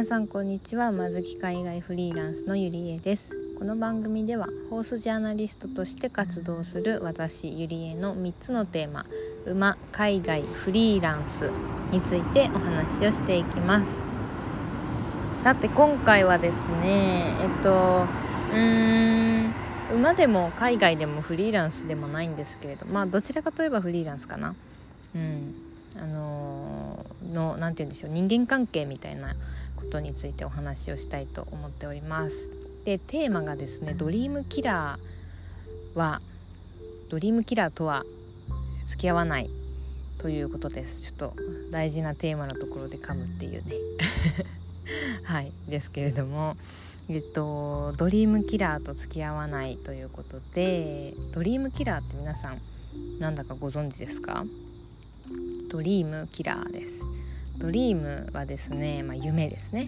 皆さんこんにちは。まずき海外フリーランスのゆりえです。この番組ではホースジャーナリストとして活動する私ゆりえの3つのテーマ馬海外フリーランスについてお話をしていきます。さて今回はですねえっとうーん馬でも海外でもフリーランスでもないんですけれどまあどちらかといえばフリーランスかな。うんあのー、の何て言うんでしょう人間関係みたいなことについてお話をしたいと思っております。でテーマがですねドリームキラーはドリームキラーとは付き合わないということです。ちょっと大事なテーマのところで噛むっていうね。はいですけれども。えっとドリームキラーと付き合わないということでドリームキラーって皆さんなんだかご存知ですか？ドリームキラーですドリームはですね、まあ、夢ですね。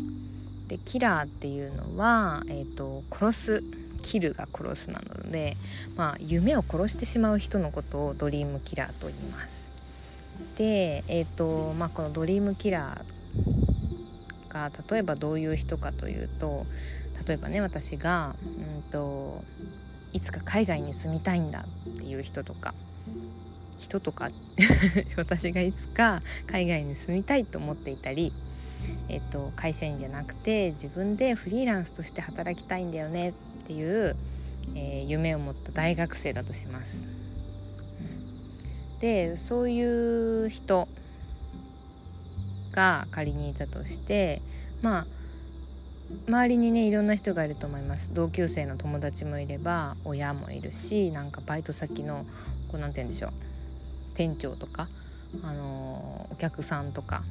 でキラーっていうのは、えーと、殺すキルが殺すなので、まあ、夢を殺してしまう人のことをドリームキラーと言います。で、えーとまあ、このドリームキラーが例えばどういう人かというと例えばね私が、うんといつか海外に住みたいんだっていう人とか人とか 私がいつか海外に住みたいと思っていたり、えっと、会社員じゃなくて自分でフリーランスとして働きたいんだよねっていう、えー、夢を持った大学生だとします。でそういう人が仮にいたとしてまあ周りにねいろんな人がいると思います。同級生の友達もいれば親もいるしなんかバイト先のこう何て言うんでしょう。店長とか、あのお客さんとか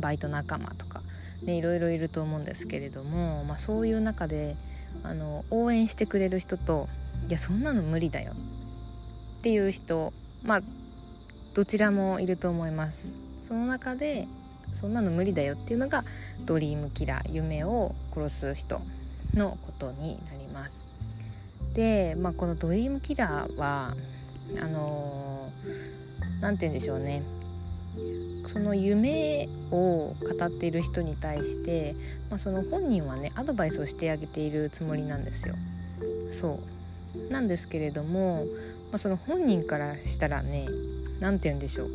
バイト仲間とか、ね、いろいろいると思うんですけれども、まあ、そういう中であの応援してくれる人といやそんなの無理だよっていう人まあどちらもいると思います。その中でそんなの無理だよっていうのがドリームキラー夢を殺す人のことになります。で、まあ、このドリームキラーはあの何て言うんでしょうねその夢を語っている人に対して、まあ、その本人はねアドバイスをしてあげているつもりなんですよ。そうなんですけれども、まあ、その本人からしたらね何て言うんでしょう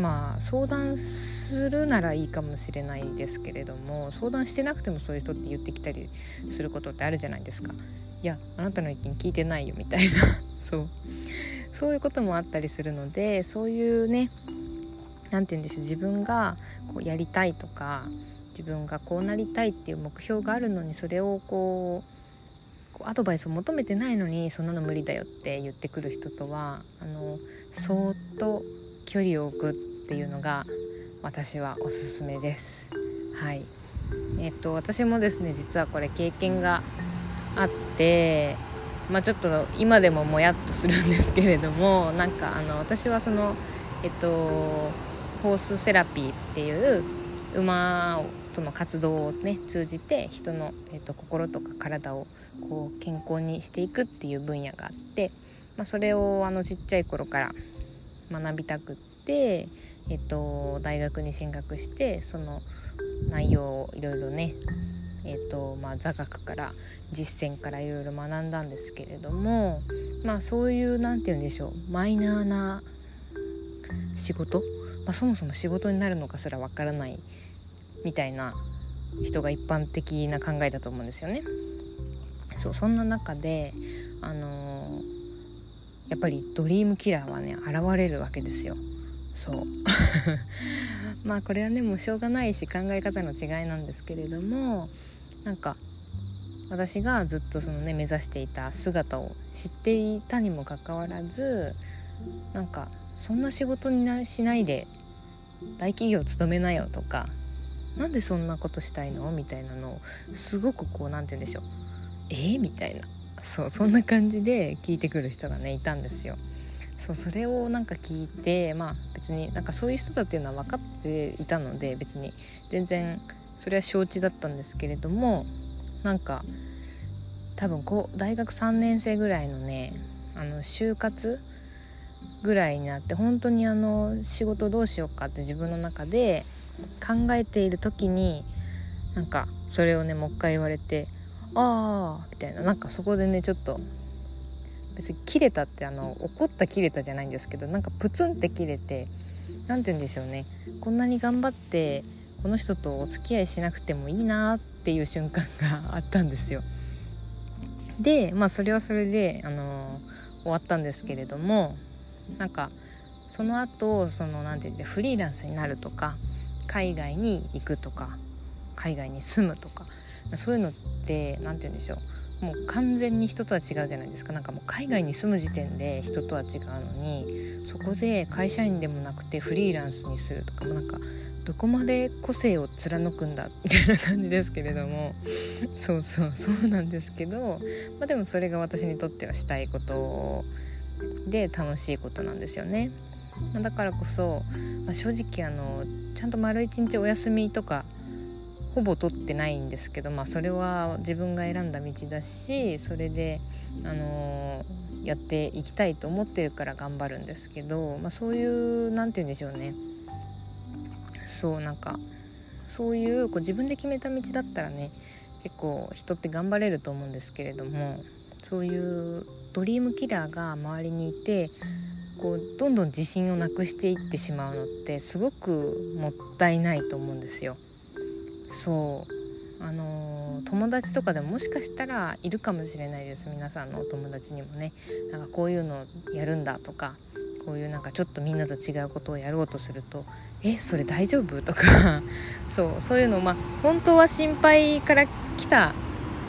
まあ相談するならいいかもしれないですけれども相談してなくてもそういう人って言ってきたりすることってあるじゃないですか。いやあなたの意見聞いてないよみたいな。そう。そういうこともあったりするのでそういうね何て言うんでしょう自分がこうやりたいとか自分がこうなりたいっていう目標があるのにそれをこうアドバイスを求めてないのにそんなの無理だよって言ってくる人とはあのそーっと距離を置くっていうのが私はおすすめです。はい。えっと私もですね実はこれ経験があってまあ、ちょっと今でももやっとするんですけれども なんかあの私はそのえっとホースセラピーっていう馬との活動をね通じて人の、えっと、心とか体をこう健康にしていくっていう分野があって、まあ、それをあのちっちゃい頃から学びたくって、えっと、大学に進学してその内容をいろいろねえーとまあ、座学から実践からいろいろ学んだんですけれどもまあそういう何て言うんでしょうマイナーな仕事、まあ、そもそも仕事になるのかすらわからないみたいな人が一般的な考えだと思うんですよね。そうそんな中であのー、やっぱりドリームキラーはね現れるわけですよ。そう まあこれはねもうしょうがないし考え方の違いなんですけれどもなんか私がずっとそのね目指していた姿を知っていたにもかかわらずなんかそんな仕事にしないで大企業勤めなよとかなんでそんなことしたいの？みたいなのをすごくこう何て言うんでしょう。え？ー、みたいな。そうそんな感じで聞いてくる人がねいたんですよ。そうそれをなんか聞いてまあ別になんかそういう人だっていうのは分かっていたので別に。全然それは承知だったんですけれどもなんか多分こう大学3年生ぐらいのねあの就活ぐらいになって本当にあの仕事どうしようかって自分の中で考えている時になんかそれをねもう一回言われてああみたいな。なんかそこでねちょっと別に切れたってあの怒った切れたじゃないんですけどなんかプツンって切れて何て言うんでしょうね。こんなに頑張ってこの人とお付き合いしなくてもいいなっていう瞬間があったんですよ。でまあそれはそれで、あの終わったんですけれどもなんかその後その何て言ってフリーランスになるとか海外に行くとか海外に住むとかそういうのって何て言うんでしょうもう完全に人とは違うじゃないですかなんかもう海外に住む時点で人とは違うのにそこで会社員でもなくてフリーランスにするとかもなんかどこまで個性を貫くんだみたいな感じですけれども。そうそうそうなんですけど、まあ、でもそれが私にとってはしたいことで楽しいことなんですよね。まあ、だからこそ、まあ、正直あのちゃんと丸一日お休みとかほぼ取ってないんですけど、まあ、それは自分が選んだ道だしそれで、あのー、やっていきたいと思ってるから頑張るんですけど、まあ、そういう何て言うんでしょうね。そうなんかそういうこう自分で決めた道だったらね結構人って頑張れると思うんですけれどもそういうドリームキラーが周りにいてこうどんどん自信をなくしていってしまうのってすごくもったいないと思うんですよ。そう。あの、友達とかでももしかしたらいるかもしれないです。皆さんのお友達にもね。なんかこういうのやるんだとかこういうなんかちょっとみんなと違うことをやろうとすると「えそれ大丈夫?」とか そうそういうのまあ本当は心配から来た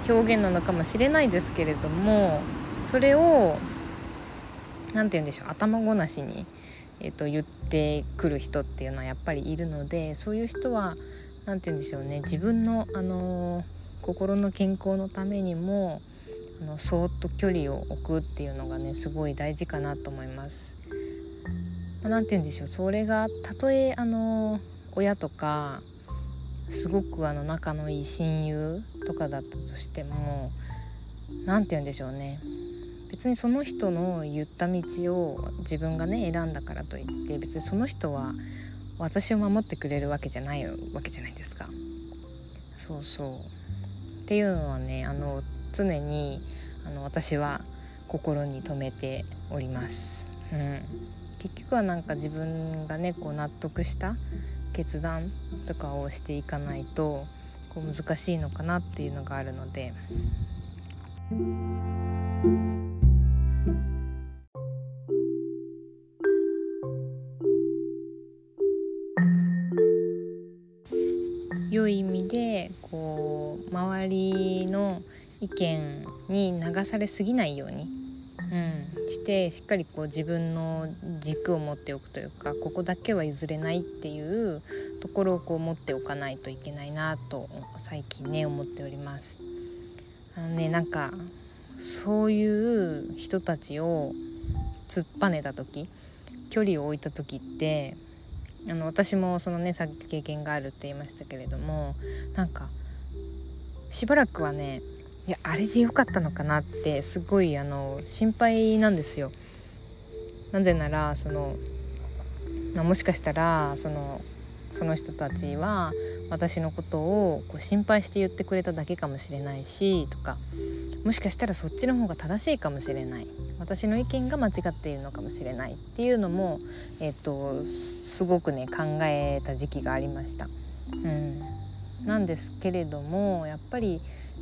表現なのかもしれないですけれどもそれを何て言うんでしょう頭ごなしに、えーと、言ってくる人っていうのはやっぱりいるのでそういう人は何て言うんでしょうね自分の、あのー、心の健康のためにもあのそーっと距離を置くっていうのがねすごい大事かなと思います。まあ、て言うんでしょうそれがたとえあの親とかすごくあの仲のいい親友とかだったとしても何て言うんでしょうね別にその人の言った道を自分がね選んだからといって別にその人は私を守ってくれるわけじゃないわけじゃないですか。そうそうっていうのはねあの常にあの私は心に留めております。うん、結局はなんか自分がねこう納得した決断とかをしていかないとこう難しいのかなっていうのがあるので。良い意味でこう周りの意見に流されすぎないように、してしっかりこう自分の軸を持っておくというかここだけは譲れないっていうところをこう持っておかないといけないなと最近ね思っております。あのねなんかそういう人たちを突っぱねた時距離を置いた時ってあの私もそのねさっき経験があるって言いましたけれどもなんかしばらくはねいやあれで良かったのかなってすごいあの心配なんですよ。なぜならその、ま、もしかしたらそのその人たちは私のことをこう心配して言ってくれただけかもしれないしとかもしかしたらそっちの方が正しいかもしれない私の意見が間違っているのかもしれないっていうのも、えーと、すごくね考えた時期がありました。うん、なんですけれどもやっぱり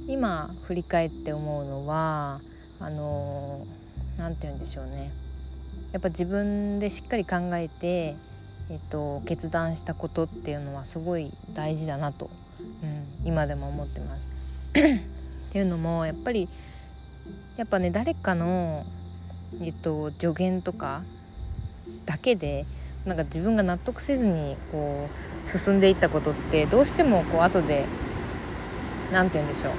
今振り返って思うのはあの何て言うんでしょうねやっぱ自分でしっかり考えて、えーと、決断したことっていうのはすごい大事だなと、うん、今でも思ってます。っていうのもやっぱりやっぱね誰かのえっと、助言とかだけでなんか自分が納得せずにこう進んでいったことってどうしてもこう後で何て言うんでしょう。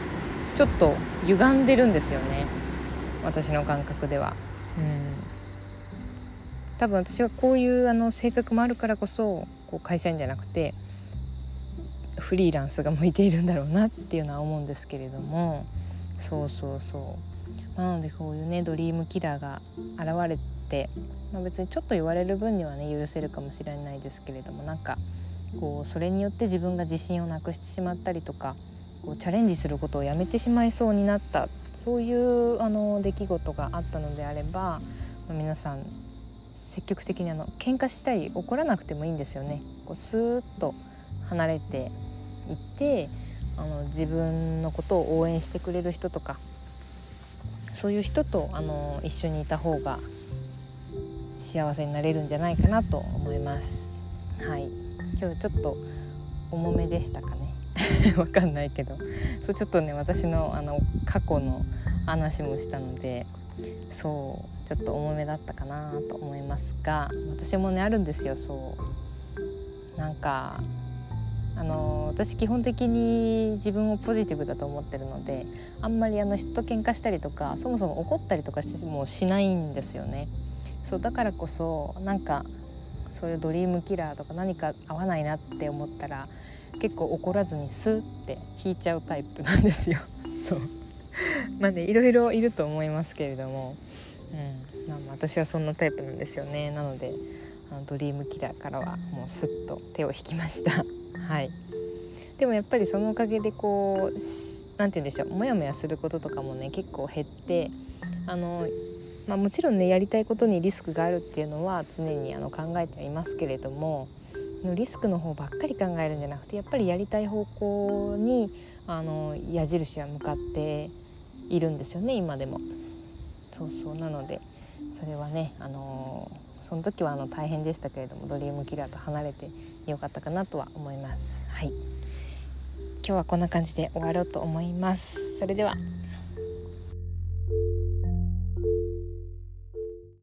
ちょっと歪んでるんですよね。私の感覚では。うん。多分私はこういうあの性格もあるからこそこう会社員じゃなくてフリーランスが向いているんだろうなっていうのは思うんですけれども。そうそうそう。なのでこういうねドリームキラーが現れて、まあ、別にちょっと言われる分にはね許せるかもしれないですけれどもなんかこうそれによって自分が自信をなくしてしまったりとかこうチャレンジすることをやめてしまいそうになった。そういうあの出来事があったのであれば皆さん積極的にあの喧嘩したり怒らなくてもいいんですよね。こうスーッと離れていってあの自分のことを応援してくれる人とかそういう人とあの一緒にいた方が幸せになれるんじゃないかなと思います。はい。今日ちょっと重めでしたかね。わかんないけど。そうちょっとね私のあの過去の話もしたのでそうちょっと重めだったかなと思いますが私もねあるんですよそう。なんかあの私基本的に自分をポジティブだと思ってるのであんまりあの人と喧嘩したりとかそもそも怒ったりとかもしないんですよね。そうだからこそなんかそういうドリームキラーとか何か合わないなって思ったら結構怒らずにスーって引いちゃうタイプなんですよ。そう。まあねいろいろいると思いますけれども、うん。まあ、私はそんなタイプなんですよね。なのであのドリームキラーからはもうスッと手を引きました。はい。でもやっぱりそのおかげでこう何て言うんでしょう。モヤモヤすることとかもね結構減ってあの、まあ、もちろんねやりたいことにリスクがあるっていうのは常にあの考えてはいますけれどものリスクの方ばっかり考えるんじゃなくてやっぱりやりたい方向にあの矢印は向かっているんですよね今でも。そうそうなのでそれはね、あの、その時はあの大変でしたけれどもドリームキラーと離れてよかったかなとは思います。はい今日はこんな感じで終わろうと思います。それでは